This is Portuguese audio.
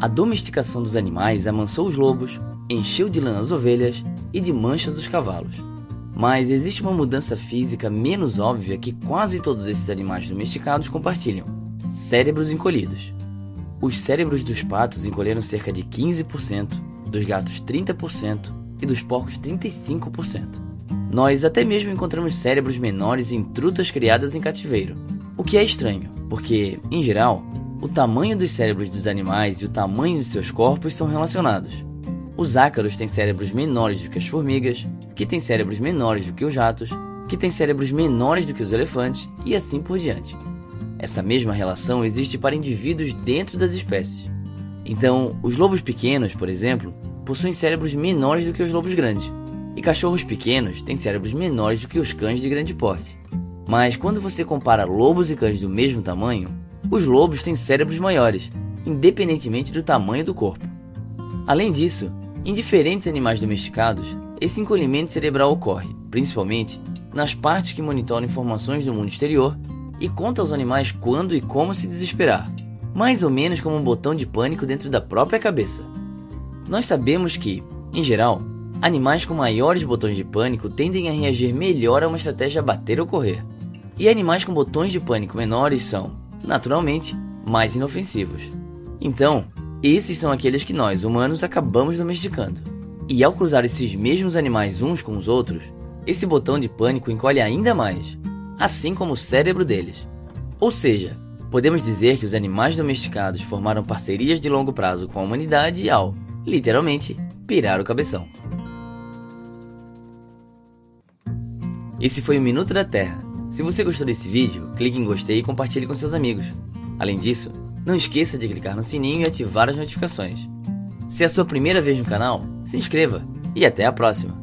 A domesticação dos animais amansou os lobos, encheu de lã as ovelhas e de manchas os cavalos. Mas existe uma mudança física menos óbvia que quase todos esses animais domesticados compartilham: cérebros encolhidos. Os cérebros dos patos encolheram cerca de 15%, dos gatos 30% e dos porcos 35%. Nós até mesmo encontramos cérebros menores em trutas criadas em cativeiro, o que é estranho, porque, em geral, o tamanho dos cérebros dos animais e o tamanho de seus corpos são relacionados. Os ácaros têm cérebros menores do que as formigas, que têm cérebros menores do que os ratos, que têm cérebros menores do que os elefantes e assim por diante. Essa mesma relação existe para indivíduos dentro das espécies. Então, os lobos pequenos, por exemplo, possuem cérebros menores do que os lobos grandes, e cachorros pequenos têm cérebros menores do que os cães de grande porte. Mas quando você compara lobos e cães do mesmo tamanho, os lobos têm cérebros maiores, independentemente do tamanho do corpo. Além disso, em diferentes animais domesticados, esse encolhimento cerebral ocorre, principalmente nas partes que monitoram informações do mundo exterior e conta aos animais quando e como se desesperar, mais ou menos como um botão de pânico dentro da própria cabeça. Nós sabemos que, em geral, animais com maiores botões de pânico tendem a reagir melhor a uma estratégia bater ou correr, e animais com botões de pânico menores são, naturalmente, mais inofensivos. Então, esses são aqueles que nós, humanos, acabamos domesticando. E ao cruzar esses mesmos animais uns com os outros, esse botão de pânico encolhe ainda mais, assim como o cérebro deles. Ou seja, podemos dizer que os animais domesticados formaram parcerias de longo prazo com a humanidade ao, literalmente, pirar o cabeção. Esse foi o Minuto da Terra se você gostou desse vídeo, clique em gostei e compartilhe com seus amigos. Além disso, não esqueça de clicar no sininho e ativar as notificações. Se é a sua primeira vez no canal, se inscreva e até a próxima!